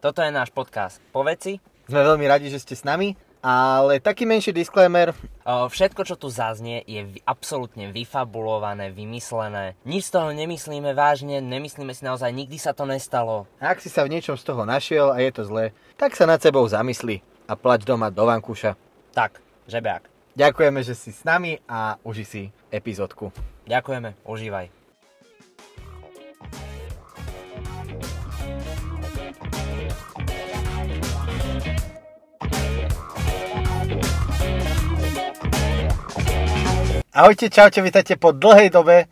Toto je náš podcast Po veci. Sme veľmi radi, že ste s nami, ale taký menší disclaimer. Všetko, čo tu zaznie, je absolútne vyfabulované, vymyslené. Nič z toho nemyslíme vážne, nemyslíme si naozaj, nikdy sa to nestalo. Ak si sa v niečom z toho našiel a je to zlé, tak sa nad sebou zamysli a plač doma do vankúša. Tak, žebeák. Ďakujeme, že si s nami a uži si epizódku. Ďakujeme, užívaj. Ahojte, čaute, vítajte po dlhej dobe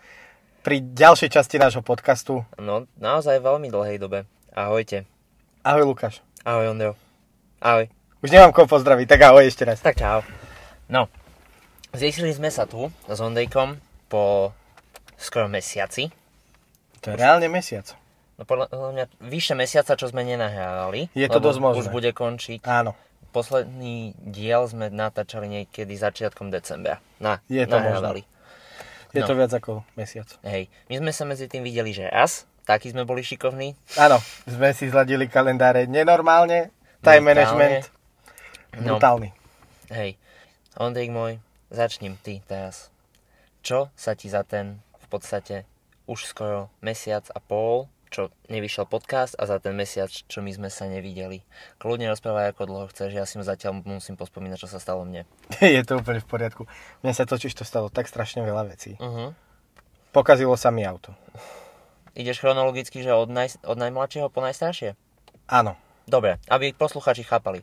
pri ďalšej časti nášho podcastu. No, naozaj veľmi dlhej dobe. Ahojte. Ahoj Lukáš. Ahoj, Ondro. Ahoj. Už nemám koho pozdraviť, tak ahoj ešte raz. Tak čau. No, zistili sme sa tu s Ondejkom po skoro mesiaci. To je reálne mesiac. No podľa mňa vyše mesiaca, čo sme nenahrávali. Je to dosť možné. Už bude končiť. Áno, Posledný diel sme natáčali niekedy začiatkom decembra. Na, Je to nahrávali. je No. to viac ako mesiac. Hej, my sme sa medzi tým videli, že raz, taký sme boli šikovní. Áno, sme si zladili kalendáre nenormálne, time Brutálne. management, No. brutálny. Hej, Ondrej môj, začním ty teraz. Čo sa ti za ten v podstate už skoro mesiac a pol, čo nevyšiel podcast a za ten mesiac, čo my sme sa nevideli. Kľudne rozprávaj ako dlho chceš, ja si zatiaľ musím pospomínať, čo sa stalo mne. je to úplne v poriadku. Mne sa totiž to stalo tak strašne veľa vecí. Uh-huh. Pokazilo sa mi auto. Ideš chronologicky, že od, naj, od najmladšieho po najstaršie? Áno. Dobre, aby posluchači chápali.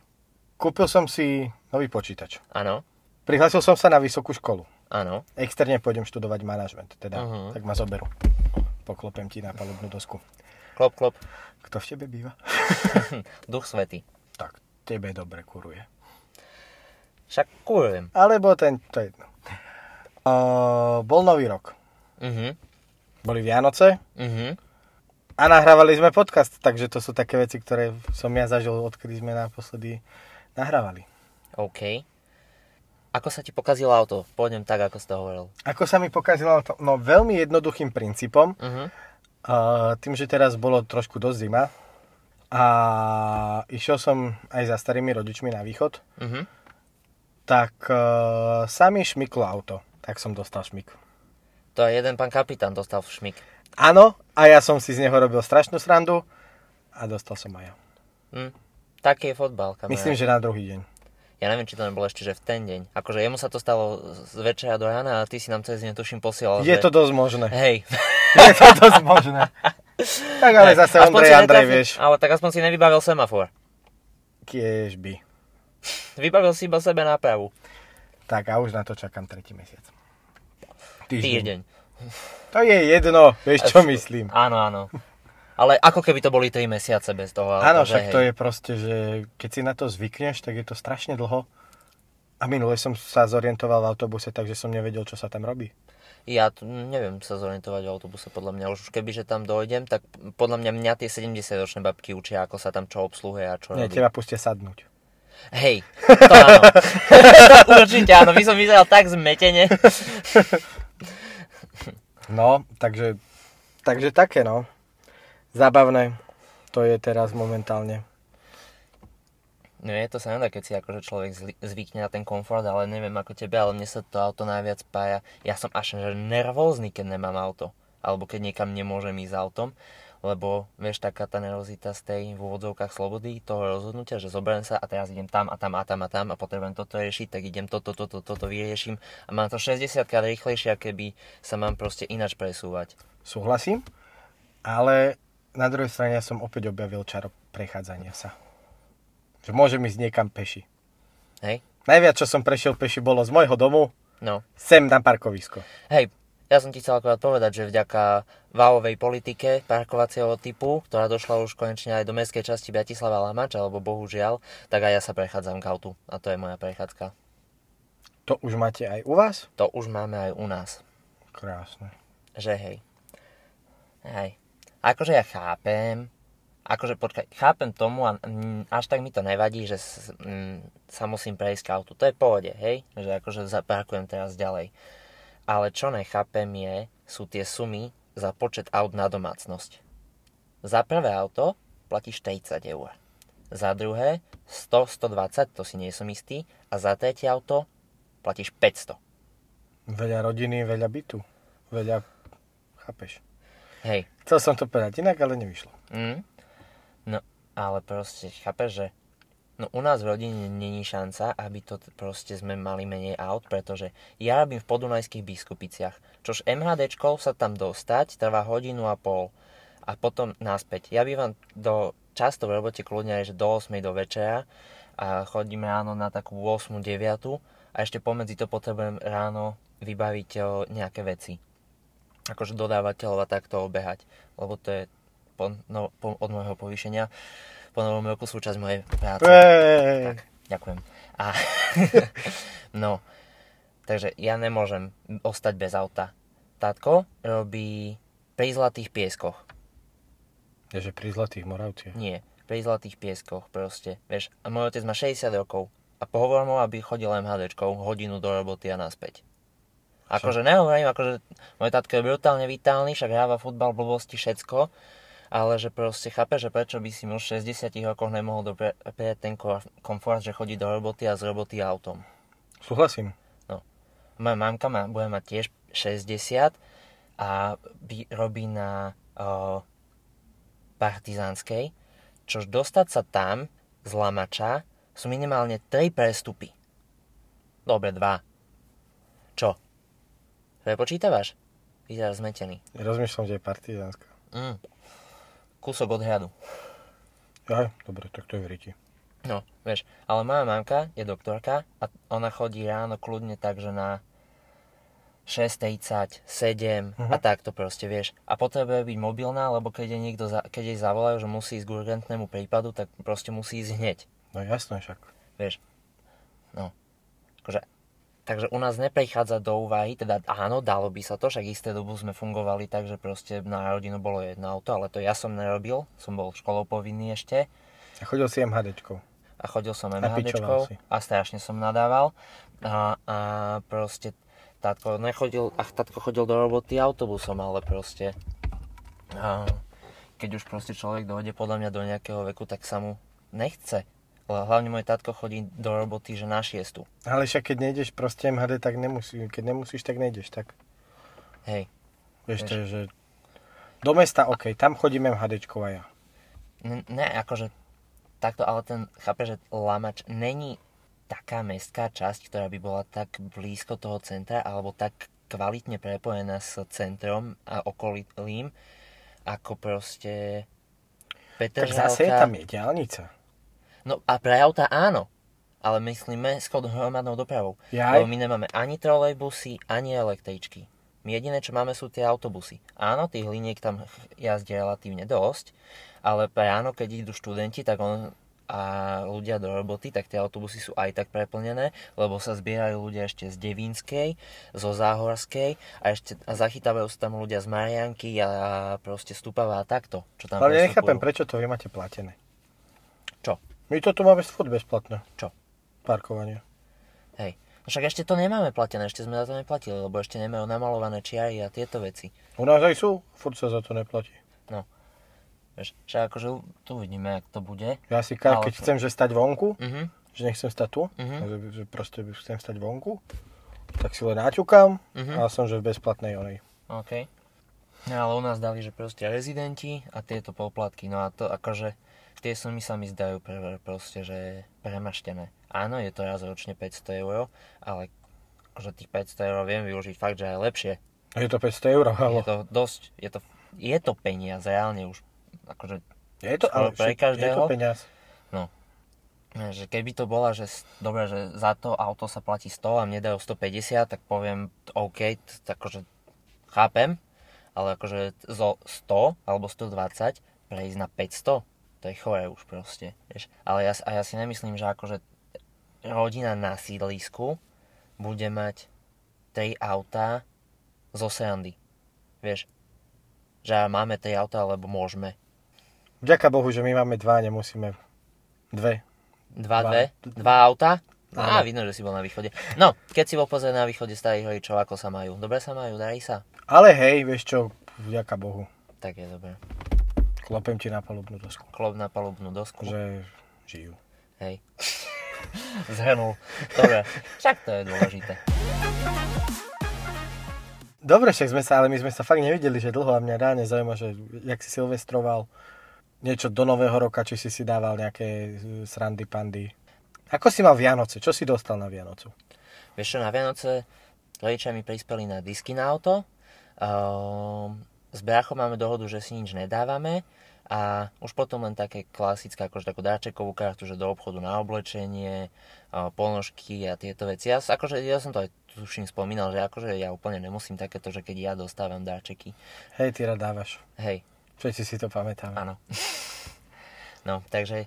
Kúpil som si nový počítač. Áno, Prihlásil som sa na vysokú školu. áno. Externe pôjdem študovať manažment, teda, Mhm. tak ma zoberú. Poklopem ti na palubnú dosku. Klop, klop. Kto v tebe býva? Duch svety. Tak, tebe dobre kuruje. Však kurujem. Alebo ten, to je jedno. Uh, bol nový rok. Mhm, Boli Vianoce mhm. a nahrávali sme podcast, takže to sú také veci, ktoré som ja zažil, odkedy sme naposledy nahrávali. OK. Ako sa ti pokazilo auto? Pôjdem tak, ako si to hovoril. Ako sa mi pokazilo to? No veľmi jednoduchým princípom. Mhm. Uh, tým, že teraz bolo trošku dosť zima a išiel som aj za starými rodičmi na východ, Mhm. tak uh, sa mi šmyklo auto. Tak som dostal šmyk. To je jeden pán kapitán dostal šmik. Áno, a ja som si z neho robil strašnú srandu a dostal som aj ja. Hm. Taký je fotbal, kamarát. Myslím, že na druhý deň. Ja neviem, či to nebolo ešte, že v ten deň. Akože jemu sa to stalo z večera do rána a ty si nám cez deň tuším posielal, Je že... to dosť možné. Hej. Je to dosť možné. Tak ale zase Aspoň Ondrej Andrej, vieš. Ale tak aspoň si nevybavil semafor. Kiež by. Vybavil si iba sebe nápravu. Tak a už na to čakám tretí mesiac. Týždeň. To je jedno, vieš čo myslím. Áno, áno. Ale ako keby to boli 3 mesiace bez toho. Áno, však hej. to je proste, že keď si na to zvykneš, tak je to strašne dlho. A minule som sa zorientoval v autobuse, takže som nevedel, čo sa tam robí. Ja tu neviem sa zorientovať v autobuse, podľa mňa. Už keby, že tam dojdem, tak podľa mňa mňa tie 70-ročné babky učia, ako sa tam čo obsluhuje a čo Nie, robí. teba pustia sadnúť. Hej, to áno. Určite áno, by som vyzeral tak zmetene. No, takže, takže také no. Zábavné. To je teraz momentálne. No je to sranda, keď si akože človek zvykne na ten komfort, ale neviem ako tebe, ale mne sa to auto najviac spája. Ja som až že nervózny, keď nemám auto. Alebo keď niekam nemôžem ísť autom. Lebo, vieš, taká tá nervozita z tej v úvodzovkách slobody, toho rozhodnutia, že zoberiem sa a teraz idem tam a tam a tam a tam a potrebujem toto riešiť, tak idem toto, toto, toto vyrieším a mám to 60 krát rýchlejšie, keby sa mám proste ináč presúvať. Súhlasím, ale na druhej strane ja som opäť objavil čaro prechádzania sa. Že môžem ísť niekam peši. Hej? Najviac, čo som prešiel peši, bolo z môjho domu No. sem na parkovisko. Hej, ja som ti chcel akorát povedať, že vďaka válovej politike parkovacieho typu, ktorá došla už konečne aj do mestskej časti Bratislava Lamač, alebo bohužiaľ, tak aj ja sa prechádzam k autu. A to je moja prechádzka. To už máte aj u vás? To už máme aj u nás. Krásne. Že hej. Hej. Akože ja chápem, akože počkaj, chápem tomu a až tak mi to nevadí, že sa musím prejsť k autu. To je v pohode, hej? Že akože zaparkujem teraz ďalej. Ale čo nechápem je, sú tie sumy za počet aut na domácnosť. Za prvé auto platíš 40 eur. Za druhé 100, 120, to si nie som istý. A za tretie auto platíš 500. Veľa rodiny, veľa bytu. Veľa... Chápeš? Hej. Chcel som to povedať inak, ale nevyšlo. Mm. No, ale proste, chápeš, že No u nás v rodine není šanca, aby to proste sme mali menej aut, pretože ja robím v podunajských biskupiciach, čož MHDčkou sa tam dostať trvá hodinu a pol a potom naspäť. Ja bývam do, často v robote kľudne aj že do 8 do večera a chodím ráno na takú 8 9 a ešte pomedzi to potrebujem ráno vybaviť nejaké veci. Akože dodávateľov a takto obehať, lebo to je po, no, po, od môjho povýšenia po novom roku súčasť mojej práce. Hey. Tak, ďakujem. A, no, takže ja nemôžem ostať bez auta. Tátko robí pri Zlatých pieskoch. Je, že pri Zlatých Moravciach. Nie, pri Zlatých pieskoch proste. Vieš, a môj otec má 60 rokov a pohovorím mu, aby chodil MHDčkou hodinu do roboty a naspäť. Akože nehovorím, akože môj tatko je brutálne vitálny, však hráva futbal, blbosti, všetko, ale že proste chápe, že prečo by si muž v 60 rokoch nemohol dopriať ten komfort, že chodí do roboty a z roboty autom. Súhlasím. No. Moja mamka má, bude mať tiež 60 a robí na o, partizánskej, čož dostať sa tam z Lamača sú minimálne 3 prestupy. Dobre, 2. Prepočítavaš? Vyzeráš zmetený. Rozmýšľam, že je partizánska. Mm kúsok od hradu. Aj, dobre, tak to je v riti. No, vieš, ale moja mamka je doktorka a ona chodí ráno kľudne tak, že na 6.30, 7 uh-huh. a takto proste, vieš. A potrebuje byť mobilná, lebo keď, je niekto za, keď jej zavolajú, že musí ísť k urgentnému prípadu, tak proste musí ísť hneď. No jasné však. Vieš, no. Akože Takže u nás neprichádza do úvahy, teda áno, dalo by sa to, však isté dobu sme fungovali tak, že proste na rodinu bolo jedno auto, ale to ja som nerobil, som bol školou povinný ešte. A chodil si MHDčkou. A chodil som MHDčkou a strašne som nadával. A, a proste tátko nechodil, ach, tátko chodil do roboty autobusom, ale proste a, keď už proste človek dojde podľa mňa do nejakého veku, tak sa mu nechce hlavne môj tatko chodí do roboty, že na šiestu. Ale však keď nejdeš proste MHD, tak nemusí, keď nemusíš, tak nejdeš, tak. Hej. Vieš, Vieš. to že do mesta, OK, tam chodím MHDčkou a ja. Ne, ne, akože takto, ale ten, chápe, že Lamač není taká mestská časť, ktorá by bola tak blízko toho centra, alebo tak kvalitne prepojená s centrom a okolitým, ako proste Petržalka. Tak zase je tam je diálnica. No a pre auta áno, ale myslíme s hromadnou dopravou. Jaj. Lebo my nemáme ani trolejbusy, ani električky. My jediné, čo máme, sú tie autobusy. Áno, tých liniek tam jazdí relatívne dosť, ale ráno, keď idú študenti, tak on a ľudia do roboty, tak tie autobusy sú aj tak preplnené, lebo sa zbierajú ľudia ešte z Devínskej, zo Záhorskej a ešte a zachytávajú sa tam ľudia z Marianky a proste stúpava a takto. Čo tam Ale ja nechápem, prečo to vy máte platené. Čo? My to tu máme furt bezplatné. Čo? Parkovanie. Hej. No však ešte to nemáme platené, ešte sme za to neplatili, lebo ešte nemajú namalované čiary a tieto veci. U nás aj sú, furt sa za to neplatí. No. Vieš, však akože tu uvidíme, jak to bude. Ja si keď ale... chcem, že stať vonku, uh-huh. že nechcem stať tu, uh-huh. že, že proste chcem stať vonku, tak si len naťukám uh-huh. a som že v bezplatnej onej. OK. No ale u nás dali, že proste rezidenti a tieto poplatky, no a to akože tie sumy sa mi zdajú pre, proste, že premaštené. Áno, je to raz ročne 500 eur, ale že tých 500 eur viem využiť fakt, že aj lepšie. Je to 500 eur, ale... Je to dosť, je to, je to peniaz, reálne už. Akože, je to, ale pre každého. Je to peniaz. No. Že keby to bola, že dobre, že za to auto sa platí 100 a mne dajú 150, tak poviem OK, akože chápem, ale akože zo 100 alebo 120 prejsť na 500, to je chore už proste, vieš. Ale ja, a ja si nemyslím, že akože rodina na sídlisku bude mať tri autá zo srandy. Vieš, že máme tri autá, lebo môžeme. Vďaka Bohu, že my máme dva, nemusíme dve. Dva, dva. dve? Dva auta? Á, vidno, že si bol na východe. No, keď si bol pozrieť na východe starých rodičov, ako sa majú? Dobre sa majú, darí sa? Ale hej, vieš čo, vďaka Bohu. Tak je dobré. Klopem ti na palubnú dosku. Klop na palubnú dosku. Že žijú. Hej. Zhrnul. Dobre, však to je dôležité. Dobre, však sme sa, ale my sme sa fakt nevideli, že dlho a mňa reálne zaujíma, že jak si silvestroval niečo do nového roka, či si si dával nejaké e, srandy pandy. Ako si mal Vianoce? Čo si dostal na Vianocu? Vieš čo, na Vianoce rodičia mi prispeli na disky na auto. Uh, s bráchom máme dohodu, že si nič nedávame a už potom len také klasické, akože takú dáčekovú kartu, že do obchodu na oblečenie, ponožky a tieto veci. Ja, akože, ja som to aj tuším spomínal, že akože ja úplne nemusím takéto, že keď ja dostávam dáčeky. Hej, ty rád dávaš. Hej, Všetci si to pamätáme. áno. no, takže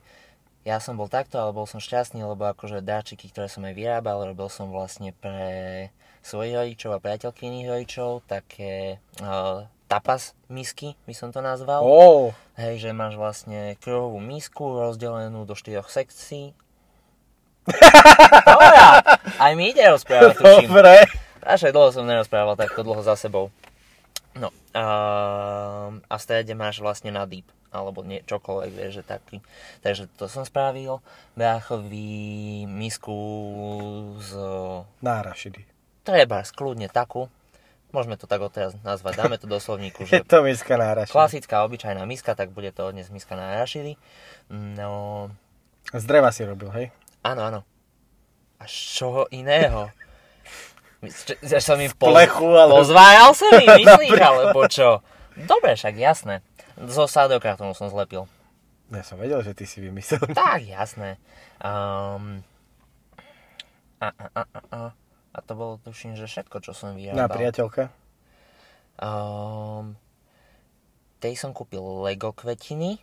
ja som bol takto, ale bol som šťastný, lebo akože dáčiky, ktoré som aj vyrábal, robil som vlastne pre svojich rodičov a priateľky iných rodičov, také uh, tapas misky, by som to nazval. Ó, Hej, že máš vlastne kruhovú misku rozdelenú do štyroch sekcií. Dobre, aj mi ide rozprávať, tuším. dobre. Až aj dlho som nerozprával takto dlho za sebou. No, a, a v strede máš vlastne na deep, alebo nie, čokoľvek, vieš, že taký. Takže to som spravil. Bráchovi misku z Nárašidy. treba skľudne takú. Môžeme to tak odteraz nazvať, dáme to do slovníku, Je že to miska nárašidy. klasická obyčajná miska, tak bude to dnes miska na rašidy. No, Z dreva si robil, hej? áno, áno. A čoho iného? Že som im poz... plechu, ale- pozvájal sa mi, myslíš, alebo čo? Dobre, však jasné. Zo sádokartónu som zlepil. Ja som vedel, že ty si vymyslel. Tak, jasné. Um, a, a, a, a, a. a to bolo tuším, že všetko, čo som vyrábal. Na priateľka. Um, tej som kúpil Lego kvetiny.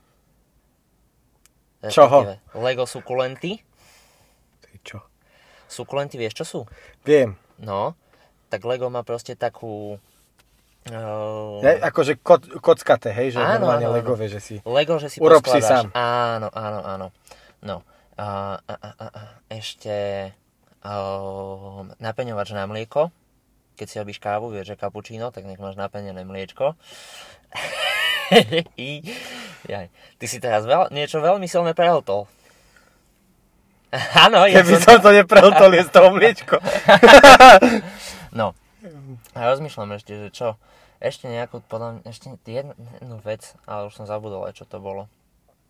Čoho? Lego sukulenty. Ty čo? Sukulenty, vieš čo sú? Viem. No, tak Lego má proste takú... Uh, Ja, akože kot, kockaté, hej? Že Áno, normálne áno, legové, že si... Lego, že si Urob si poskladáš. sám. Áno, áno, áno. No, a, a, a, a, a ešte napeňovač na mlieko. Keď si robíš kávu, vieš, že kapučíno, tak nech máš napenené mliečko. I, jaj, ty si teraz veľ, niečo veľmi silné prehltol. Áno, ja Keby som... to neprehltol, je z toho mliečko. No, a rozmýšľam ešte, že čo, ešte nejakú, podľa mňa, ešte jednu, jednu vec, ale už som zabudol aj, čo to bolo.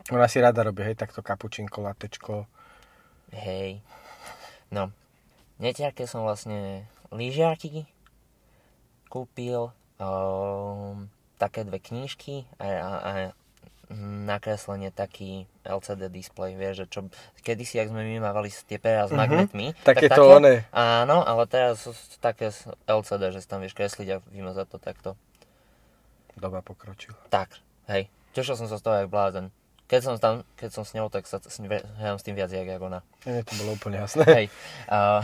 Ona si rada robí, hej, takto kapučinko, latečko. Hej. No. Netiarke som vlastne lyžiarky kúpil, um, také dve knížky a, a, a nakreslenie taký LCD displej, vieš, že čo, kedysi, ak sme my mávali tie pera s Mhm. magnetmi, Také tak to také, one. Áno, ale teraz sú také LCD, že si tam vieš kresliť a vymazať to takto. Doba pokročila. Tak, hej. Tešil som sa z toho jak blázen. Keď som, tam, keď som s ňou, tak sa s, hrám s tým viac jak, ona. Mne to bolo úplne jasné. Hej. Uh,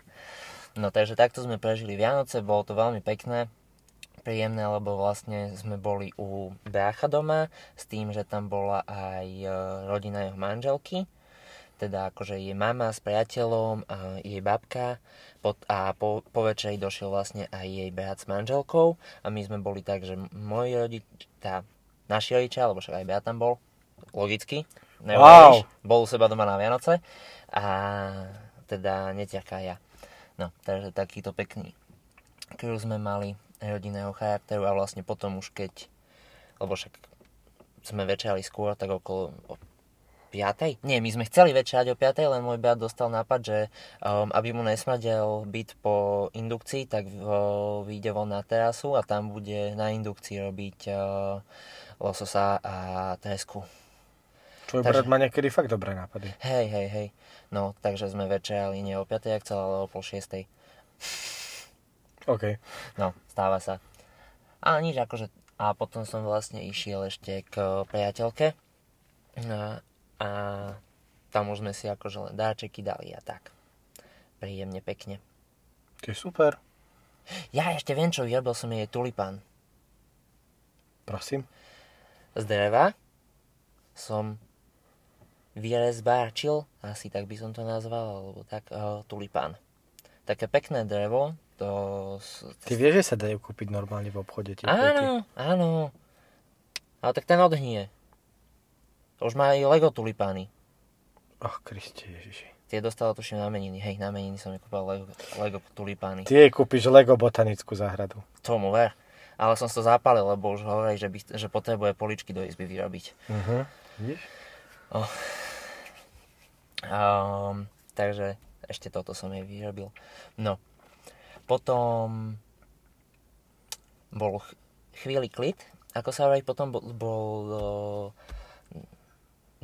no takže takto sme prežili Vianoce, bolo to veľmi pekné, príjemné, lebo vlastne sme boli u brácha doma s tým, že tam bola aj e, rodina jeho manželky, teda akože jej mama s priateľom a jej babka a po, po večeri došiel vlastne aj jej brat s manželkou a my sme boli tak, že moji rodič, tá, naši rodičia, alebo však aj brat tam bol, logicky, neuveríš, bol u seba doma na Vianoce a teda neťaká ja. No, takže takýto pekný cruise sme mali rodinného charakteru a vlastne potom už keď, lebo však sme večerali skôr, tak okolo o 5. Nie, my sme chceli večerať o 5, len môj brat dostal nápad, že um, aby mu nesmrdel byt po indukcii, tak uh, vyjde von na terasu a tam bude na indukcii robiť uh, lososa a tresku. Tvoj Takže- brat má niekedy fakt dobré nápady. Hej, hej, hej. No, takže sme večerali nie o 5, jak chcel, ale o pol 6. OK. No, stáva sa. A nič, akože... A potom som vlastne išiel ešte k priateľke. A, a tam už sme si akože len dáčeky dali a tak. Príjemne, pekne. To je super. Ja ešte viem, čo vyrobil som jej tulipán. Prosím. Z dreva som vyrezbáčil, asi tak by som to nazval, alebo tak, uh, tulipán. Také pekné drevo, to... Ty vieš, že sa dajú kúpiť normálne v obchode tie kvety? Áno, áno. Ale tak ten odhnie. Už má aj Lego tulipány. Och, Kriste Ježiši. Tie dostala tuším na meniny. Hej, na meniny som kúpil Lego, Lego tulipány. Ty jej kúpiš Lego botanickú záhradu. Tomu ver. Ale som to zapálil, lebo už hovorí, že, by, že potrebuje poličky do izby vyrobiť. Uh-huh. Vidíš? Um, takže ešte toto som jej vyrobil. No. Potom bol ch- chvíli klid, ako sa hovorí, potom bol, bol uh,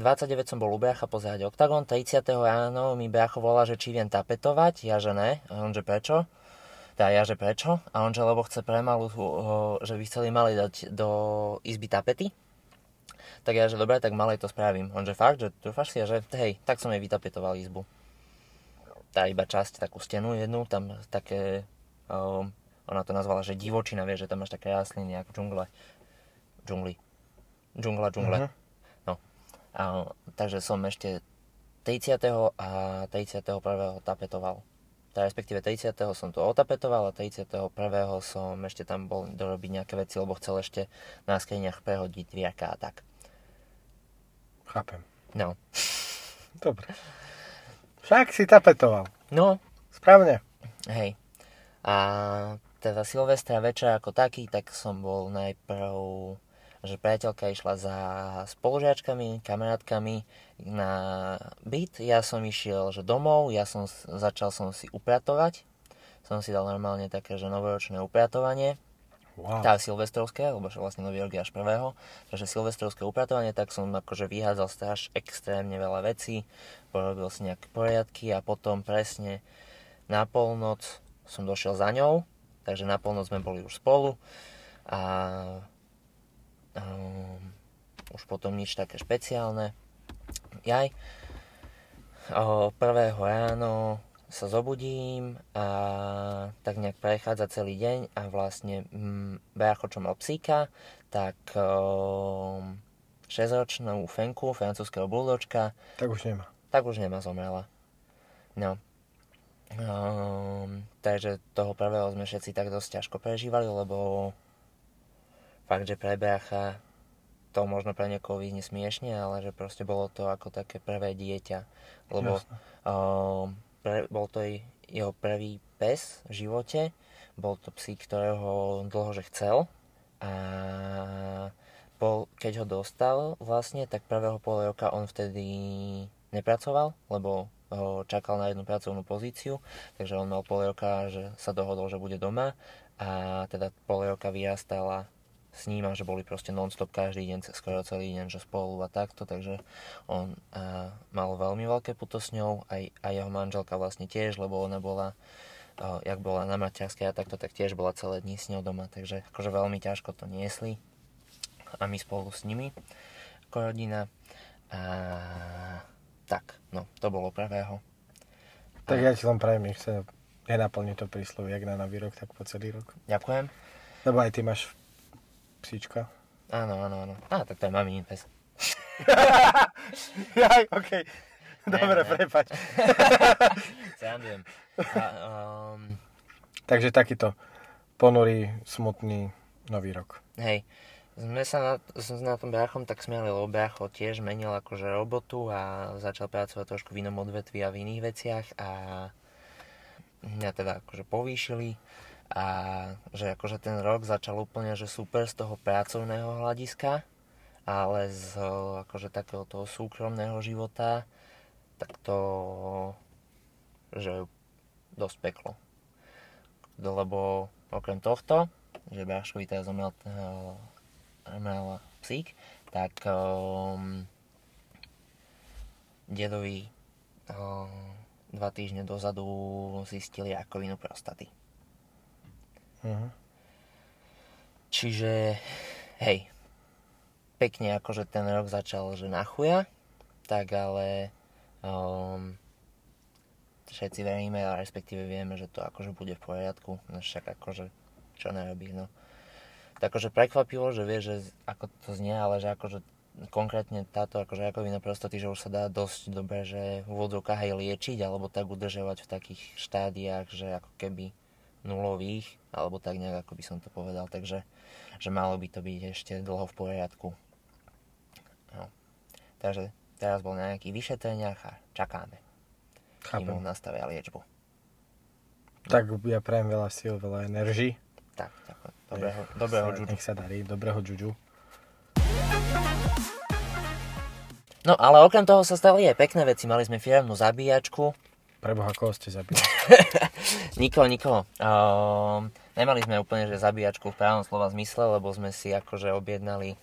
29 som bol u brácha pozerať Octagon, 30. ráno mi brácho volá, že či viem tapetovať, ja že ne, a on že prečo? Teda ja že prečo? A on že lebo chce premalu, uh, že by chceli mali dať do izby tapety. Tak ja že dobre, tak malej to spravím. On že fakt, že trúfaš si a že hej, tak som jej vytapetoval izbu. Tá iba časť, takú stenu jednu, tam také, um, ona to nazvala, že divočina, vieš, že tam máš také rastliny ako džungle. Džungli. Džungla, džungle. Mhm. No. A, takže som ešte 30. a 31. tapetoval. Teda respektíve 30. som to otapetoval a 31. som ešte tam bol dorobiť nejaké veci, lebo chcel ešte na skriniach prehodiť dvierka a tak. Chápem. No. Dobre. Však si tapetoval. No, Správne. hej. A teda Silvestra večer ako taký, tak som bol najprv, že priateľka išla za spolužiačkami, kamarátkami na byt. Ja som išiel, že domov, ja som, začal som si upratovať. Som si dal normálne také, že novoročné upratovanie. Wow. tá silvestrovské, lebo vlastne nový rok je až prvého, takže silvestrovské upratovanie, tak som akože vyhádzal straš extrémne veľa vecí, porobil si nejaké poriadky a potom presne na polnoc som došiel za ňou, takže na polnoc sme boli už spolu a um, už potom nič také špeciálne. Jaj. O, prvého ráno sa zobudím a tak nejak prechádza celý deň a vlastne mm, Brácho, čo mal psíka, tak um, 6-ročnú fenku, francúzského buldočka, Tak už nemá. tak už nemá zomrela. No. Um, takže toho prvého sme všetci tak dosť ťažko prežívali, lebo fakt, že pre brácha to možno pre niekoho vyznie smiešne, ale že proste bolo to ako také prvé dieťa. Lebo um, pre, bol to jeho prvý pes v živote, bol to psík, ktorého dlho že chcel. A bol, keď ho dostal vlastne, tak prvého pol roka on vtedy nepracoval, lebo ho čakal na jednu pracovnú pozíciu, takže on mal pol roka, že sa dohodol, že bude doma. A teda pol roka vyrastala s ním a že boli proste non-stop každý deň, skoro celý deň, že spolu a takto, takže on a, mal veľmi veľké puto s ňou, aj, aj jeho manželka vlastne tiež, lebo ona bola, a, jak bola na materskej a takto, tak tiež bola celé dni s ňou doma, takže akože veľmi ťažko to niesli a my spolu s nimi ako rodina a tak, no, to bolo prvého. Tak ja ti len prajem, nech sa nenaplní to príslovie, jak na nový rok, tak po celý rok. Ďakujem. Lebo aj ty máš psíčka. Áno, áno, áno. Á, tak to je maminin pes. Jaj, okej. Dobre, prepač. Srandujem. A, um, Takže takýto ponurý, smutný nový rok. hej, sme sa na, sme na tom bráchom tak smiali, lebo brácho tiež menil akože robotu a začal pracovať trošku v inom odvetvi a v iných veciach a mňa teda akože povýšili a že akože ten rok začal úplne že super z toho pracovného hľadiska, ale z akože takého toho súkromného života, tak to že dosť peklo. Lebo okrem tohto, že Bráškovi teraz zomrel, eh, zomrel psík, tak um, dedovi um, dva týždne dozadu zistili rakovinu prostaty. Mhm. Čiže, hej, pekne akože ten rok začal, že na chuja, tak ale um, všetci veríme, a respektíve vieme, že to akože bude v poriadku, no však akože, čo nerobí, no. Tak akože prekvapilo, že vie, že ako to znie, ale že akože konkrétne táto akože rakovina prostaty, že už sa dá dosť dobre, že v úvodzovkách aj liečiť, alebo tak udržovať v takých štádiách, že ako keby nulových, alebo tak nejak, ako by som to povedal, takže že malo by to byť ešte dlho v poriadku. No. Takže teraz bol na nejakých vyšetreniach a čakáme, kým mu Chápem. nastavia liečbu. Tak ja prajem veľa síl, veľa energii. Tak, ďakujem. Dobrého, dobrého Sa- džudžu. Nech sa darí, dobrého džudžu. No ale okrem toho sa stali aj pekné veci. Mali sme firemnú zabíjačku. Preboha, koho ste zabili? Nikoho, nikoho. Um, nemali sme úplne, že zabíjačku v pravom slova zmysle, lebo sme si akože objednali,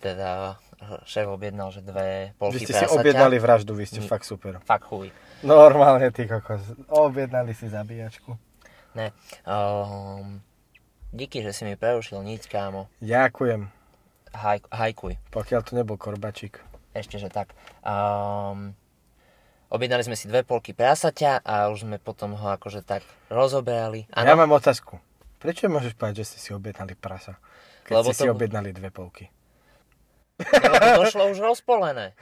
teda šéf objednal, že dve Vy polky ste si prasaťa. objednali vraždu, vy ste Nie. fakt super. Fakt chuj. Normálne, ty kokos. Objednali si zabíjačku. Ne. Um, díky, že si mi prerušil nič, kámo. Ďakujem. Haj, hajkuj. Pokiaľ to nebol korbačík. Ešte, že tak. Um, objednali sme si dve polky prasaťa a už sme potom ho akože tak rozoberali. Ja Áno, mám otázku. Prečo môžeš povedať, že ste si objednali prasa? Keď Lebo ste si to- objednali dve polky. lebo to došlo už rozpolené.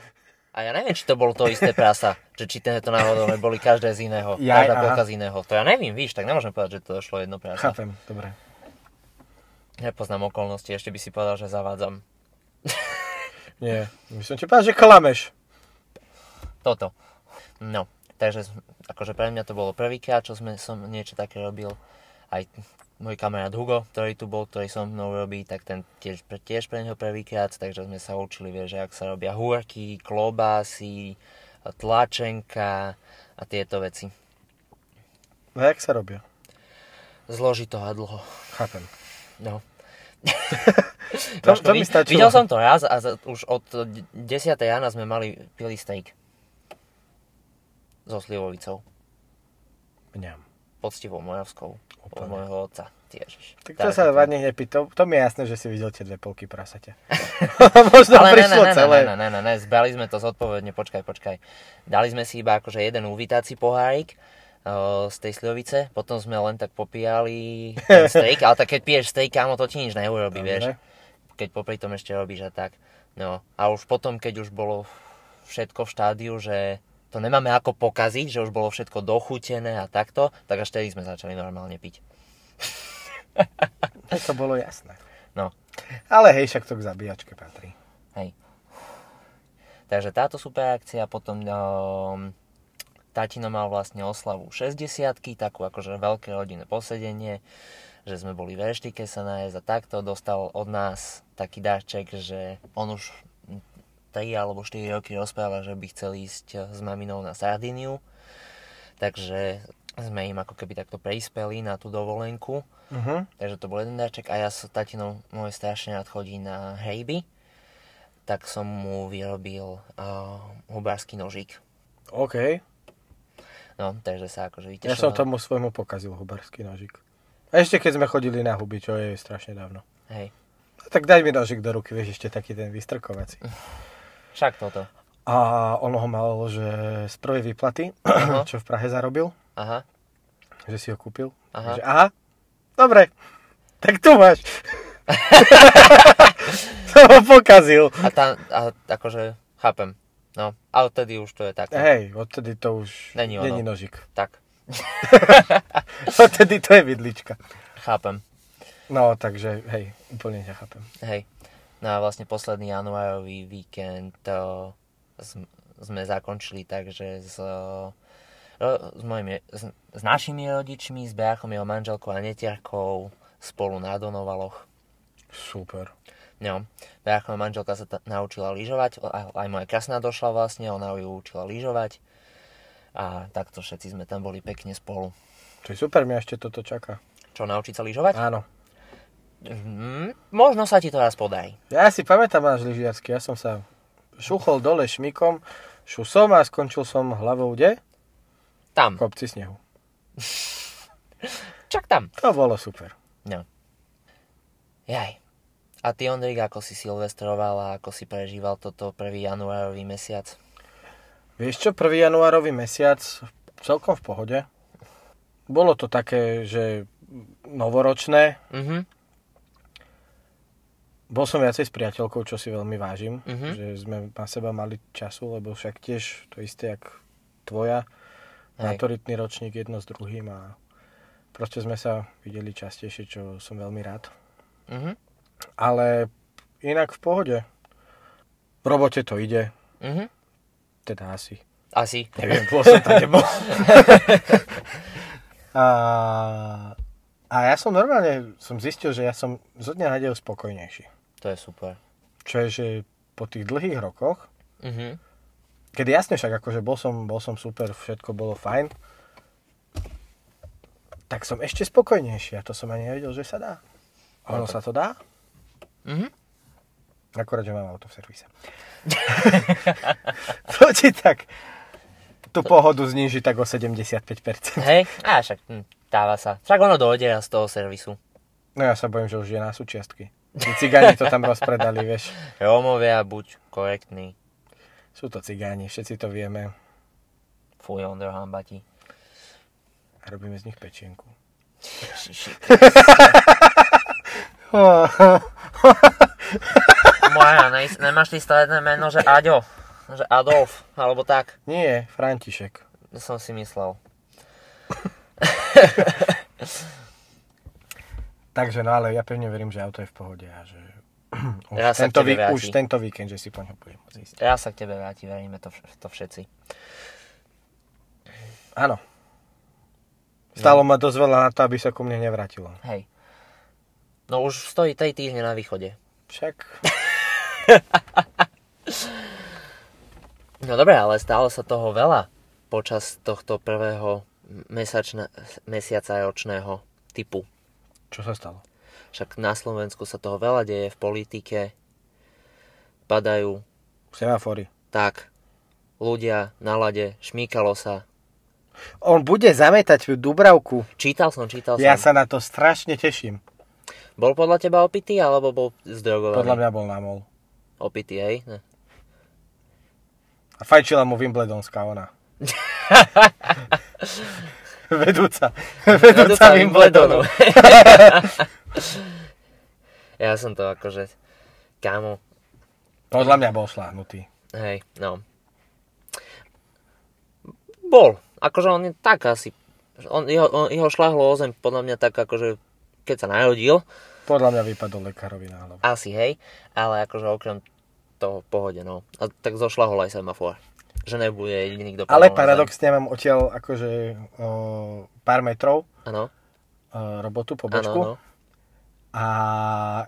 A ja neviem, či to bolo to isté prasa, že či to náhodou neboli každé z iného, Jaj, každá aha. polka z iného. To ja neviem, víš, tak nemôžem povedať, že to došlo jedno prasa. Chápem, dobre. Nepoznám okolnosti, ešte by si povedal, že zavádzam. Nie, my som ti povedal, že klameš. Toto. No, takže akože pre mňa to bolo prvýkrát, čo sme, som niečo také robil. Aj môj kamarát Hugo, ktorý tu bol, ktorý so mnou robí, tak ten tiež, tiež pre neho prvýkrát, takže sme sa učili, vieš, že ak sa robia húrky, klobásy, tlačenka a tieto veci. No jak sa robia? Zložito a dlho. Chápem. No. To- Vaško, to mi stačilo. Videl som to raz a už od 10. rána sme mali pili steak. So slivovicou. Mňam. Poctivou moravskou. Od Úplne. môjho otca. Ježiš. Tak to sa to- vadne nepí. To, mi je jasné, že si videl tie dve polky prasaťa. Možno Ale ne, ne, prišlo ne, celé. ne, ne, ne, ne, zbrali sme to zodpovedne, počkaj, počkaj. Dali sme si iba akože jeden uvítací pohárik uh, z tej slivovice, potom sme len tak popíjali ten steak, ale tak keď piješ steak, kámo, to ti nič neurobi, Dobre. vieš. Keď popri tom ešte robíš a tak. No a už potom, keď už bolo všetko v štádiu, že to nemáme ako pokaziť, že už bolo všetko dochutené a takto, tak až tedy sme začali normálne piť. To bolo jasné. No. Ale hej, však to k zabíjačke patrí. Hej. Takže táto super akcia, potom um, tatino mal vlastne oslavu 60 takú akože veľké rodinné posedenie, že sme boli v reštike sa nájsť a takto dostal od nás taký darček, že on už 3 alebo 4 roky rozpráva, že by chcel ísť s maminou na Sardíniu, takže sme im ako keby takto prispeli na tú dovolenku. Uh-huh. Takže to bol jeden darček a ja s tatinou môj strašne rád chodí na hejby, tak som mu vyrobil uh, hubársky nožík. OK. No, takže sa akože Ja vytešil. som tomu svojmu pokazil hubarský nožík. A ešte keď sme chodili na huby, čo je strašne dávno. Hej, tak daj mi nožik do ruky, vieš, ešte taký ten vystrkovací. však toto. A on ho mal, že z prvej výplaty, Aha. čo v Prahe zarobil, Aha, že si ho kúpil. Aha. Že, aha, dobre, tak tu máš. to ho pokazil. a tá, a akože, chápem. No, a odtedy už to je tak. Hej, odtedy to už Není ono. není nožik. Tak, Odtedy to je vidlička. chápem. No, takže, hej, úplne ťa chápem. Hej. No a vlastne posledný januárový víkend to sme zakončili takže s, ro- s, mojimi, s, s našimi rodičmi, s bráchom, jeho manželkou a netierkou spolu na Donovaloch. Super. No, bráchom a manželka sa ta, naučila lyžovať, aj moja krasná došla vlastne, ona ju učila lyžovať. A takto všetci sme tam boli pekne spolu. To je super, mňa ešte toto čaká. Čo, naučiť sa lyžovať? Áno. Mm, možno sa ti to raz podarí. Ja si pamätám náš lyžiarsky, ja som sa šuchol dole šmikom, šu som a skončil som hlavou kde? Tam, V kopci snehu. čak tam. To bolo super. No. Jaj. A ty, Ondrik, ako si silvestroval a ako si prežíval toto 1. januárový mesiac? Vieš čo, 1. januárový mesiac celkom v pohode. Bolo to také, že novoročné. Mhm, Bol som viacej s priateľkou, čo si veľmi vážim. Mhm. Že sme na seba mali času, lebo však tiež to isté, jak tvoja. Hej. Maturitný ročník jedno s druhým a proste sme sa videli častejšie, čo som veľmi rád. mhm, Ale inak v pohode. V robote to ide. mhm. Teda asi. Asi. Neviem, bol som tam nebol. a, a ja som normálne som zistil, že ja som zo dňa na deň spokojnejší. To je super. Čo je, že po tých dlhých rokoch, Mhm. kedy jasne však akože bol som, bol som super, všetko bolo fajn, tak som ešte spokojnejší a to som ani nevedel, že sa dá. Ono sa to dá, Mhm. akorát, že mám auto v servise. to ti tak tú pohodu zníži tak o 75%. Hej, a však hm, dáva sa. Však ono dojde z toho servisu. No ja sa bojím, že už je na súčiastky. Tí cigáni to tam rozpredali, vieš. Rómovia, buď korektný. Sú to cigáni, všetci to vieme. Fuj, Ondro hambati. Robíme z nich pečienku. Moja, ne, nemáš ty stredné meno, že Aďo? Že Adolf, alebo tak? Nie, František. Som si myslel. Takže no ale ja pevne verím, že auto je v pohode a že už, Ja tento, vík- už tento víkend, že si po ňom budem môcť ísť. Ja sa k tebe vrátim, veríme to, to všetci. Áno. Stalo ma dosť veľa na to, aby sa ku mne nevrátilo. Hej. No už stojí 3 týždne na východe. Však No dobre, ale stalo sa toho veľa počas tohto prvého mesačna, mesiaca ročného typu. Čo sa stalo? Však na Slovensku sa toho veľa deje v politike. Padajú Semafory. tak ľudia na lade, šmíkalo sa. On bude zametať v Dubravku. Čítal som, čítal Ja som. sa na to strašne teším. Bol podľa teba opitý, alebo bol zdrogovaný? Podľa mňa bol na mol. Opitý, hej? Ne. A fajčila mu Wimbledonská ona. Vedúca. Vedúca Wimbledonu. ja som to akože, kámo, Podľa mňa bol šláhnutý. hej, no. Bol. Akože on je tak asi, on, jeho, on, jeho šláhlo o zem podľa mňa tak akože, keď sa narodil, Podľa mňa vypadol lekárovi na hlavu. asi hej, ale akože okrem toho pohode, no. A tak zošlahol aj semafor. Že nebude jediný, kto Ale paradoxne mám odtiaľ akože o, pár metrov Áno, o, robotu, pobočku. áno. A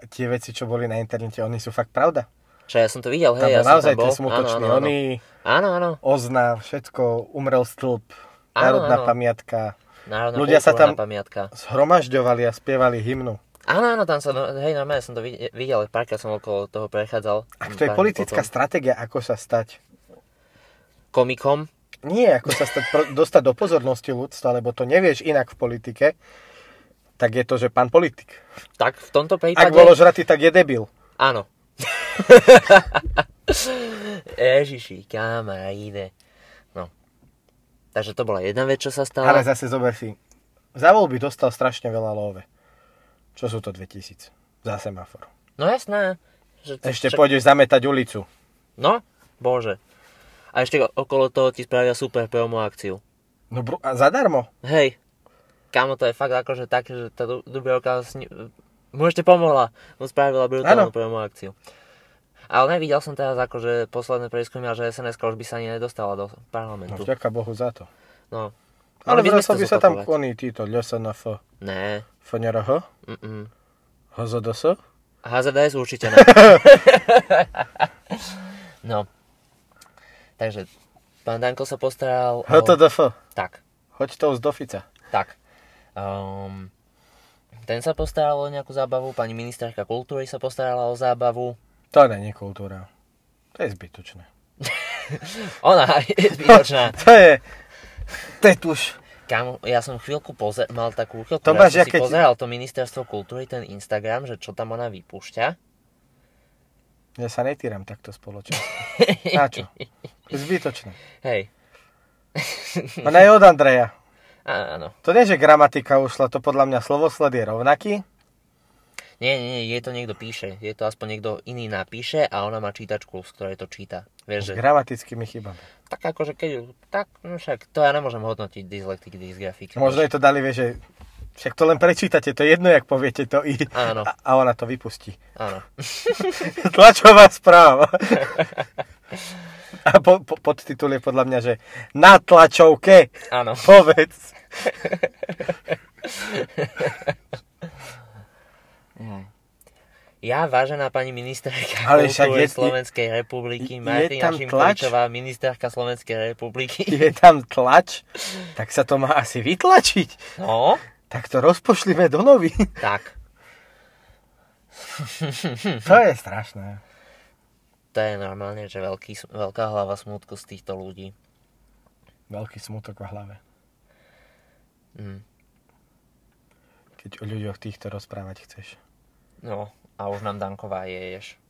tie veci, čo boli na internete, oni sú fakt pravda. Čo ja som to videl, Tam hej, ja bol som naozaj tam bol. smutočný. Áno, áno. Oni, áno, áno. ozna, všetko, umrel stĺp, Áno, národná áno. pamiatka. Národná Ľudia sa tam- pamiatka. Zhromažďovali a spievali hymnu. Áno, áno, tam sa, hej, normálne som to vid- videl, párkrát som okolo toho prechádzal. Ak to je politická potom. stratégia, ako sa stať. Komikom, Nie, ako sa stať, dostať do pozornosti ľudstva, lebo to nevieš inak v politike, tak je to, že pán politik. tak v tomto Ak prípade... bolo žratý, tak je debil. Áno. Ježiši, kamaráde. No. Takže to bola jedna vec, čo sa stala. Ale zase zober si, za voľby dostal strašne veľa love. Čo sú to 2000? Za semafor. No jasné. Že to, Ešte však- pôjdeš zametať ulicu. No, bože. A ešte okolo toho ti spravia super promo akciu. No bro, a zadarmo. Hej, kámo, to je fakt akože také, že tá Du- Dubravka s ni- mu ešte pomohla. Mu spravila brutálnu Áno. promo akciu. Ale nevidel som teraz akože posledné prieskumy, že sns už by sa ani nedostala do No parlamentu. vďaka Bohu za to. No. Ale to by sa tam koní títo LSNF, Ne. FNRH, Mm-mm. HZDS. HZDS určite ne. no. Takže, pán Danko sa postaral o... HTDF. Tak, Hoď to z Dofica. tak. Um, ten sa postaral o nejakú zábavu, pani ministerka kultúry sa postarala o zábavu. To nie je kultúra. To je zbytočné. Ona je zbytočná. To je... To je tuž. Kámo, ja som chvíľku pozer- mal takú chvíľku, To máš, ja si keď- pozeral to ministerstvo kultúry, ten Instagram, že čo tam ona vypúšťa. Ja sa netýram takto spoločne. Na čo? Zbytočné. Hej, Ona je od Andreja. áno. To nie, že gramatika ušla, to podľa mňa slovosled je rovnaký. Nie, nie, nie, je to niekto píše. Je to aspoň niekto iný napíše a ona má čítačku, z ktorej to číta. Vieš, že gramatickými chybami. tak akože keď, tak, no však, to ja nemôžem hodnotiť dyslektik, dysgrafik. Možno je to dali, vieš, že však to len prečítate, to je jedno, jak poviete to i. Áno. A, a ona to vypustí. Áno. Tlačová správa. A po, po, podtitul je podľa mňa, že na tlačovke Áno. povedz. Ja, vážená pani ministerka Ale však je- Slovenskej republiky, Martina? Šimkovičová, ministerka Slovenskej republiky. Je tam tlač, tak sa to má asi vytlačiť. No, Tak to rozpošlíme do novy. tak. To je strašné. To je normálne, že veľký, veľká hlava smutku z týchto ľudí. Veľký smutok v hlave. Mm. Keď o ľuďoch týchto rozprávať chceš. No, a už nám Danková jeješ.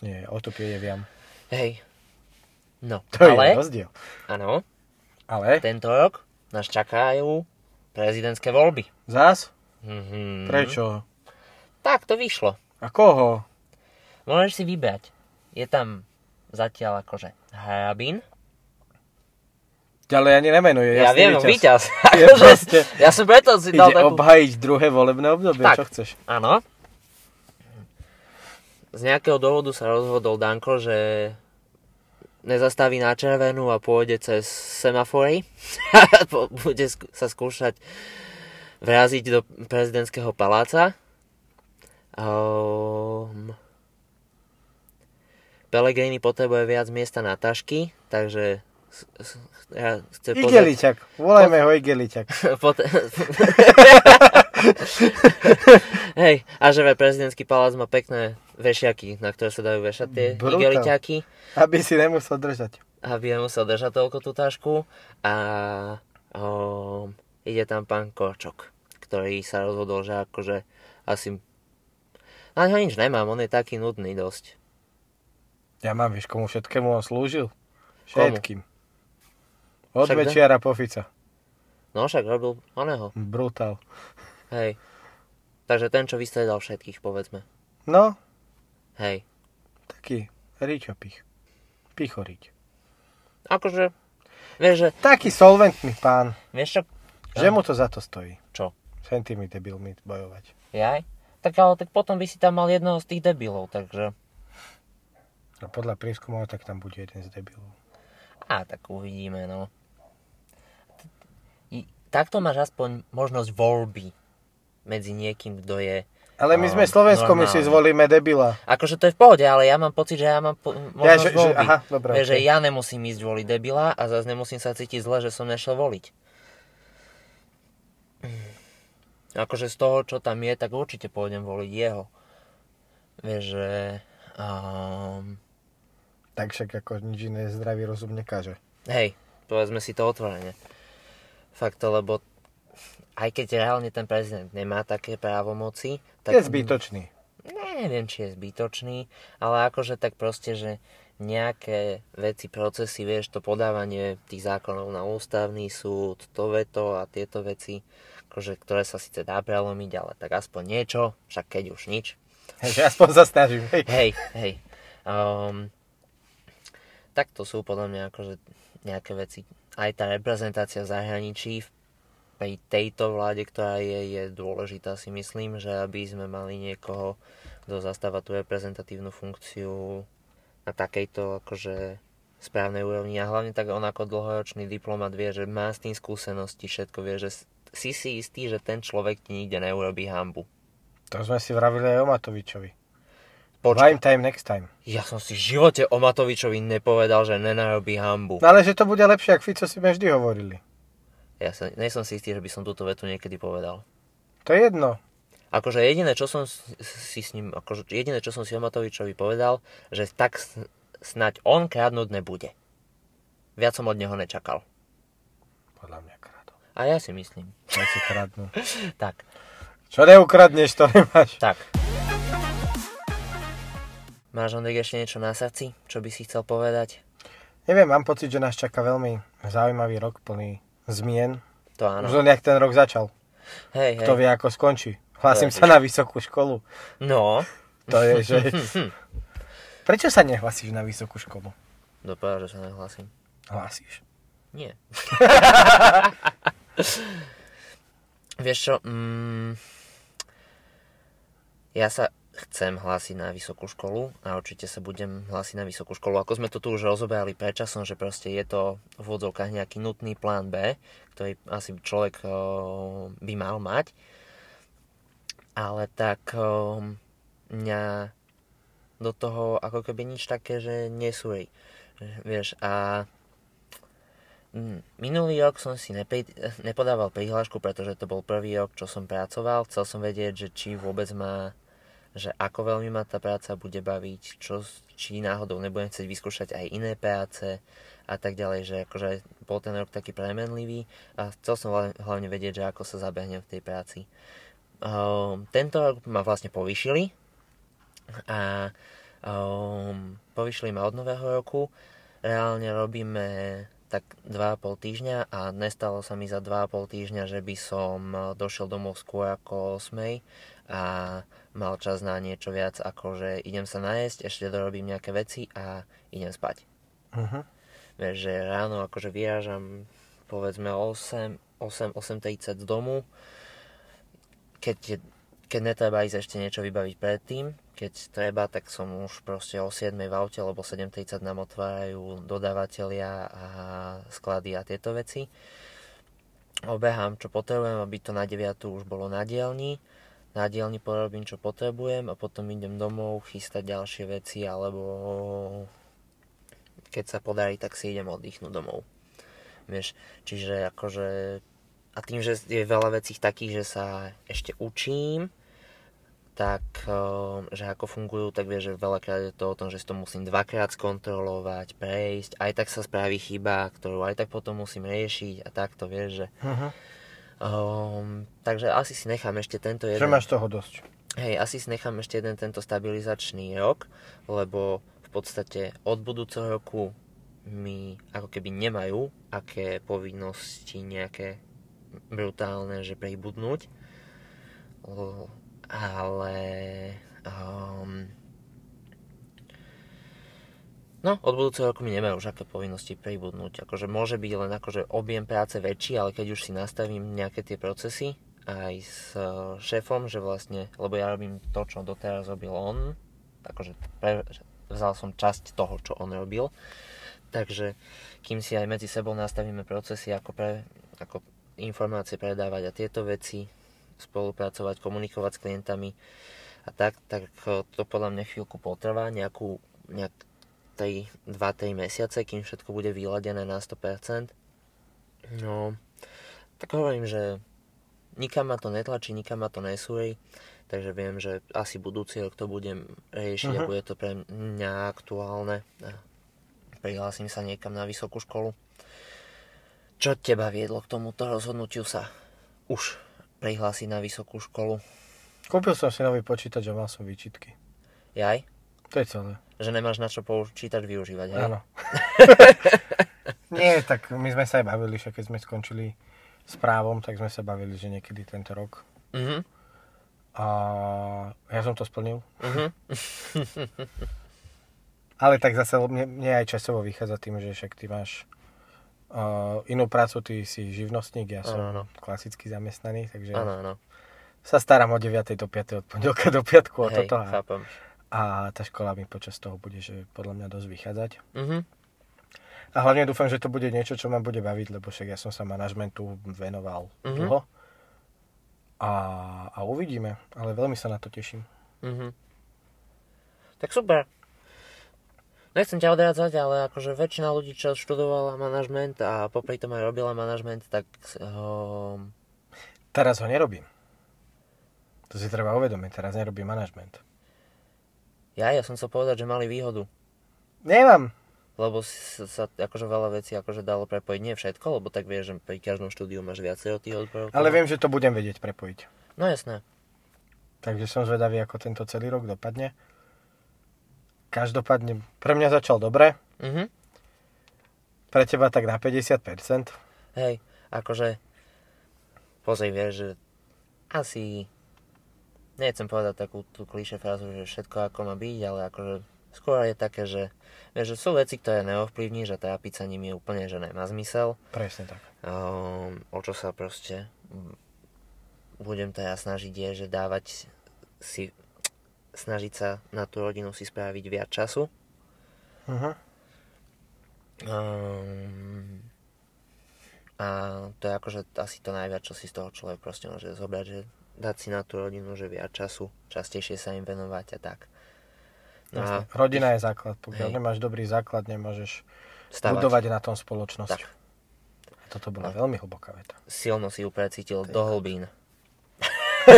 Nie, o to pije viam. Hej. No, To je ale, rozdiel. áno, Ale, tento rok nás čakajú prezidentské voľby. zás? Mhm. Prečo? Tak to vyšlo. A koho? Môžeš si vybrať. Je tam zatiaľ akože Harabin. Ďalej ani nemenuje. Ja, viem, víťaz. Je Akože, proste- ja som preto si dal takú... obhajiť druhé volebné obdobie, Tak. čo chceš? Áno. Z nejakého dôvodu sa rozhodol Danko, že nezastaví na červenú a pôjde cez semafory. Bude sa skúšať vraziť do prezidentského paláca. Um, Pellegrini potrebuje viac miesta na tašky, takže ja chce Igeličak. Volajme ho Igeličak. Pot- Hej, a že prezidentský palác má pekné vešiaky, na ktoré sa dajú vešať tie igeliťaky, Aby si nemusel držať. aby nemusel držať toľko tú tašku. A um, ide tam pán Korčok, ktorý sa rozhodol, že akože asi... Na ňo nič nemám, on je taký nudný dosť. Ja mám, vieš, komu všetkému on slúžil? Komu? Všetkým. Od Však da- Večiara po Fica. No však robil oného, Brutál. Hej. Takže ten, čo vystredal všetkých, povedzme. No, Hej. taký ričopich. Pichorič. Akože, vieš, že, Taký solventný pán. vieš čo, Že mu to za to stojí. Čo? S tými debilmi bojovať. Jaj? Tak ale tak potom by si tam mal jednoho z tých debilov, takže... A podľa prieskumov tak tam bude jeden z debilov. A tak uvidíme, no. Takto máš aspoň možnosť voľby medzi niekým, kto je... Ale my No, sme Slovensko, my si zvolíme debila. Akože to je v pohode, ale ja mám pocit, že ja mám po, možnosť Ja, že- že- voľby. aha, dobré, Vieš, že okej. ja nemusím ísť voliť debila a zase nemusím sa cítiť zle, že som nešiel voliť. Akože z toho, čo tam je, tak určite pôjdem voliť jeho. Vieš, že... Um, Tak však ako nič iné zdravý rozum nekáže. Hej, povedzme si to otvorene. Fakt lebo aj keď reálne ten prezident nemá také právomoci, tak... Je zbytočný. Neviem, či je zbytočný, ale akože tak proste, že nejaké veci, procesy, vieš, to podávanie tých zákonov na ústavný súd, to veto a tieto veci, akože, ktoré sa síce dá prelomiť, ale tak aspoň niečo, však keď už nič. Hej, aspoň sa snažím. Hej. Hej, hej. Um, tak to sú podľa mňa akože nejaké veci. Aj tá reprezentácia v zahraničí v- pri tejto vláde, ktorá je, je dôležitá si myslím, že aby sme mali niekoho, kto zastáva tú reprezentatívnu funkciu na takejto akože správnej úrovni a hlavne tak on ako dlhoročný diplomat vie, že má s tým skúsenosti, všetko vie, že si si istý, že ten človek ti nikde neurobí hambu. To sme si vravili aj o Matovičovi. Prime time next time. Ja som si v živote o Matovičovi nepovedal, že nenarobí hambu. No ale že to bude lepšie, ako Fico si sme vždy hovorili. Ja sa, nie som si istý, že by som túto vetu niekedy povedal. To je jedno. Akože jediné, čo som si s ním, akože jediné, čo som si o Matovičovi povedal, že tak snať on kradnúť nebude. Viac som od neho nečakal. Podľa mňa kradol. A ja si myslím. Veci kradnú. Tak, Čo neukradneš, to nemáš. tak. Máš, Ondrik, ešte niečo na srdci, čo by si chcel povedať? Neviem, mám pocit, že nás čaká veľmi zaujímavý rok plný zmien. To áno. Už len jak ten rok začal. Hej, hej. Kto vie, ako skončí. Je sa na vysokú školu. No, To je, že... Prečo sa nehlasíš na vysokú školu? dopadá, že sa nehlasím. Hlasíš. Nie. Vieš čo, mm, ja sa chcem hlásiť na vysokú školu a určite sa budem hlásiť na vysokú školu. Ako sme to tu už rozoberali predčasom, že proste je to v úvodzovkách nejaký nutný plán B, ktorý asi človek o, by mal mať. Ale tak o, mňa do toho ako keby nič také, že nesúri. Vieš, a minulý rok som si nepri, nepodával prihlášku, pretože to bol prvý rok, čo som pracoval. Chcel som vedieť, že či vôbec má že ako veľmi ma tá práca bude baviť, čo, či náhodou nebudem chcieť vyskúšať aj iné práce a tak ďalej, že akože bol ten rok taký premenlivý a chcel som hlavne vedieť, že ako sa zabehnem v tej práci. Um, tento rok ma vlastne povýšili a um, povýšili ma od nového roku. Reálne robíme tak 2,5 týždňa a nestalo sa mi za 2,5 týždňa, že by som došiel domov skôr ako 8 a mal čas na niečo viac, ako že idem sa najesť, ešte dorobím nejaké veci a idem spať. Uh-huh. Vieš, že ráno akože vyrážam povedzme 8, 8, 8.30 z domu, keď, keď netreba ísť ešte niečo vybaviť predtým, keď treba, tak som už proste o 7 v aute, lebo 7.30 nám otvárajú dodávateľia a sklady a tieto veci. Obehám, čo potrebujem, aby to na 9 už bolo na dielni na dielni porobím, čo potrebujem a potom idem domov chystať ďalšie veci alebo keď sa podarí, tak si idem oddychnúť domov. Vieš, čiže akože a tým, že je veľa vecí takých, že sa ešte učím, tak, že ako fungujú, tak vieš, že veľakrát je to o tom, že si to musím dvakrát skontrolovať, prejsť, aj tak sa spraví chyba, ktorú aj tak potom musím riešiť a takto, vieš, že uh-huh Um, takže asi si nechám ešte tento jeden... Že máš toho dosť. Hej, asi si nechám ešte jeden tento stabilizačný rok, lebo v podstate od budúceho roku mi ako keby nemajú aké povinnosti nejaké brutálne, že pribudnúť. Ale um, No, od budúceho roku mi nemajú už aké povinnosti pribudnúť. Akože môže byť len akože objem práce väčší, ale keď už si nastavím nejaké tie procesy aj s e, šéfom, že vlastne, lebo ja robím to, čo doteraz robil on, akože pre, vzal som časť toho, čo on robil, takže kým si aj medzi sebou nastavíme procesy, ako, pre, ako informácie predávať a tieto veci, spolupracovať, komunikovať s klientami a tak, tak to podľa mňa chvíľku potrvá, nejakú, nejak, tej 2-3 mesiace, kým všetko bude vyladené na 100%. No, tak hovorím, že nikam ma to netlačí, nikam ma to nesúri, takže viem, že asi budúci rok to budem riešiť uh-huh. a mhm. bude to pre mňa aktuálne. Prihlásim sa niekam na vysokú školu. Čo teba viedlo k tomuto rozhodnutiu sa už prihlásiť na vysokú školu? Kúpil som si nový počítač a mal som výčitky. Jaj? To je celé. Že nemáš na čo počítať využívať, hej? Áno. Nie, tak my sme sa aj bavili, že keď sme skončili s právom, tak sme sa bavili, že niekedy tento rok. Uh-huh. A ja som to splnil. Uh-huh. Ale tak zase mne, mne aj časovo vychádza tým, že však ty máš uh, inú prácu, ty si živnostník, ja som ano, ano. klasický zamestnaný, takže ano, ano. sa starám od 9. do 5. od pondelka do piatku o Hej, toto. chápem a tá škola mi počas toho bude, že podľa mňa dosť vychádzať. Uh-huh. A hlavne dúfam, že to bude niečo, čo ma bude baviť, lebo však ja som sa manažmentu venoval uh-huh. dlho. A, a uvidíme, ale veľmi sa na to teším. Uh-huh. Tak super. Nechcem ťa odrádzať, ale akože väčšina ľudí, čo študovala manažment a popri tom aj robila manažment, tak... Um... Teraz ho nerobím. To si treba uvedomiť, teraz nerobím manažment. Ja, ja som sa povedať, že mali výhodu. Nemám. Lebo sa, akože veľa vecí akože dalo prepojiť. Nie všetko, lebo tak vieš, že pri každom štúdiu máš viacej od tých odborov. Ale viem, že to budem vedieť prepojiť. No jasné. Takže som zvedavý, ako tento celý rok dopadne. Každopádne, pre mňa začal dobre. Mhm. Pre teba tak na 50%. Hej, akože pozri, vieš, že asi nechcem povedať takú tú klíše frázu, že všetko ako má byť, ale akože skôr je také, že, že sú veci, ktoré neovplyvníš a trápiť sa nimi úplne, že nemá zmysel. Presne tak. Um, o čo sa proste budem teda snažiť je, že dávať si snažiť sa na tú rodinu si spraviť viac času. Uh-huh. Um, a to je akože asi to najviac, čo si z toho človek proste môže zobrať, že dať si na tú rodinu, že viac času, častejšie sa im venovať a tak. No a. Rodina je základ. Pokiaľ Hej. nemáš dobrý základ, nemôžeš stavať. budovať na tom spoločnosť. Tak. A toto bola No. veľmi hlboká veta. Silno si ju precítil do hlbín.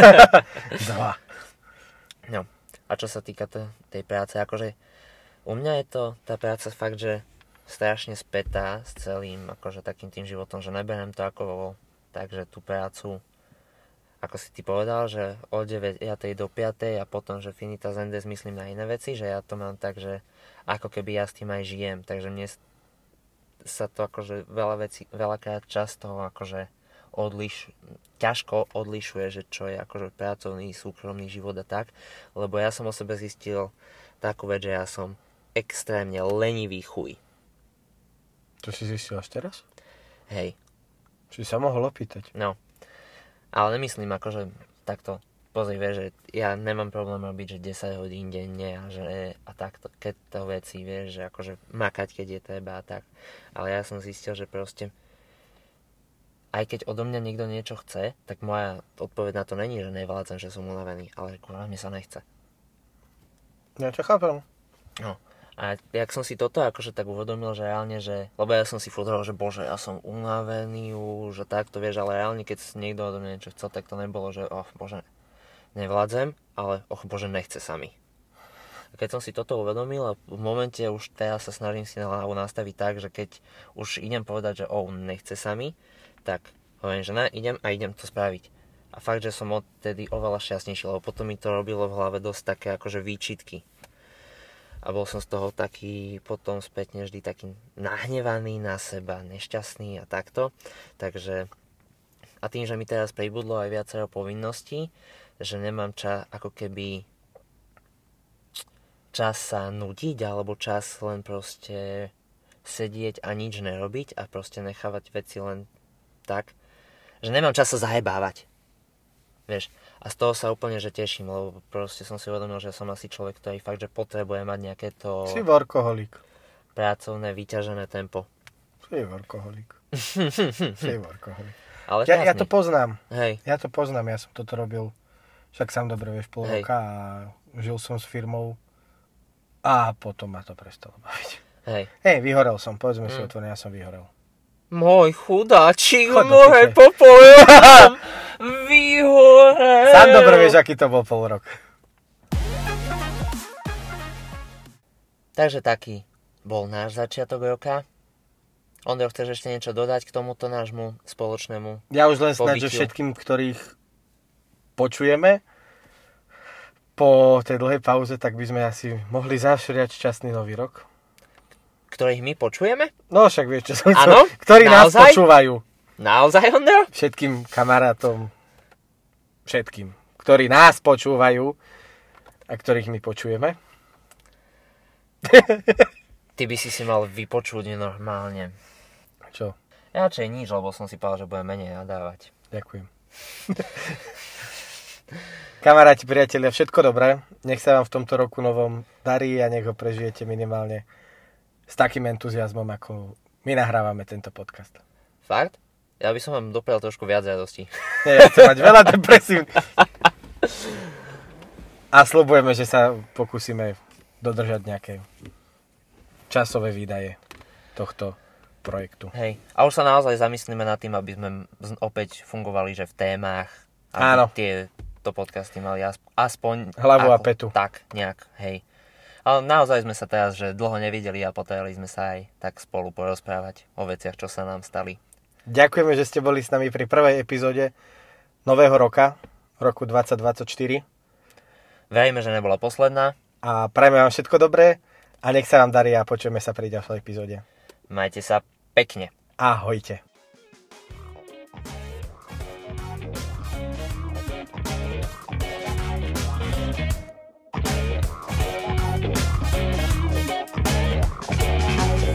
Dva. No. A čo sa týka t- tej práce, akože u mňa je to tá práca fakt, že strašne spätá s celým akože takým tým životom, že neberiem to ako takže tú prácu ako si ty povedal, že od 9 do 5 a potom, že finita zendes myslím na iné veci, že ja to mám tak, že ako keby ja s tým aj žijem, takže mne sa to akože veľa vecí, veľakrát často akože odliš, ťažko odlišuje, že čo je akože pracovný, súkromný život a tak, lebo ja som o sebe zistil takú vec, že ja som extrémne lenivý chuj. To si zistil až teraz? Hej, Či sa mohol opýtať? no. Ale nemyslím akože takto, pozri, vieš, že ja nemám problém robiť, že 10 hodín denne a že a takto, keď to veci, vieš, že akože makať, keď je treba a tak. Ale ja som zistil, že proste aj keď odo mňa niekto niečo chce, tak moja odpoveď na to není, že nevládzem, že som unavený, ale kurva, mne sa nechce. Ja čo chápem. No. A jak som si toto akože tak uvedomil, že reálne, že, lebo ja som si furt že bože, ja som unavený už, že takto vieš, ale reálne, keď niekto odo mňa niečo chcel, tak to nebolo, že oh bože, nevládzem, ale oh bože, nechce sa mi. A keď som si toto uvedomil a v momente už teraz sa snažím si hlavu nastaviť tak, že keď už idem povedať, že oh, nechce sa mi, tak hovorím, že ne, idem a idem to spraviť. A fakt, že som odtedy oveľa šťastnejší, lebo potom mi to robilo v hlave dosť také akože výčitky a bol som z toho taký potom spätne vždy taký nahnevaný na seba, nešťastný a takto. Takže a tým, že mi teraz pribudlo aj viacero povinností, že nemám čas ako keby čas sa nudiť alebo čas len proste sedieť a nič nerobiť a proste nechávať veci len tak, že nemám čas sa zahebávať. Vieš, a z toho sa úplne že teším, lebo proste som si uvedomil, že som asi človek, ktorý fakt, že potrebuje mať nejaké to Si workoholik. pracovné, vyťažené tempo. Si workoholik. si workoholik. Ale Ja, ja to poznám. Hej, Ja to poznám. Ja som toto robil však sám dobre vieš pol Hej. roka a žil som s firmou a potom ma to prestalo baviť. hej. Hej, vyhorel som, povedzme si Mm. otvorene, ja som vyhorel. Môj chudáčik, môj piče. popojom, vyhorel. Sám dobre vieš, aký to bol pol rok. Takže taký bol náš začiatok roka. Ondro, chceš ešte niečo dodať k tomuto nášmu spoločnému? Ja už len snáď, že všetkým, ktorých počujeme po tej dlhej pauze, tak by sme asi mohli zašriať šťastný nový rok. Ktorých my počujeme? No však vieš, čo som chcel. Ktorí nás Naozaj? počúvajú. Naozaj, Ondro? Všetkým kamarátom. Všetkým. Ktorí nás počúvajú a ktorých my počujeme. Ty by si si mal vypočuť normálne. Čo? Radšej nič, lebo som si povedal, že budem menej nadávať. Ďakujem. Kamaráti, priatelia, všetko dobré. Nech sa vám v tomto roku novom darí a nech ho prežijete minimálne s takým entuziasmom, ako my nahrávame tento podcast. Fakt? Ja by som vám doprial trošku viac radosti. Nie, ja chcem mať veľa depresív. A slubujeme, že sa pokúsime dodržať nejaké časové výdaje tohto projektu. Hej. A už sa naozaj zamyslíme nad tým, aby sme opäť fungovali, že v témach. Aby Áno. tie to podcasty mali aspoň... Hlavu a petu. Tak, nejak, hej. Ale naozaj sme sa teraz, že dlho nevideli a potrebovali sme sa aj tak spolu porozprávať o veciach, čo sa nám stali. Ďakujeme, že ste boli s nami pri prvej epizóde nového roka, roku 2024. Veríme, že nebola posledná. A prajeme vám všetko dobré a nech sa vám darí a počujeme sa pri ďalšej epizóde. Majte sa pekne. Ahojte.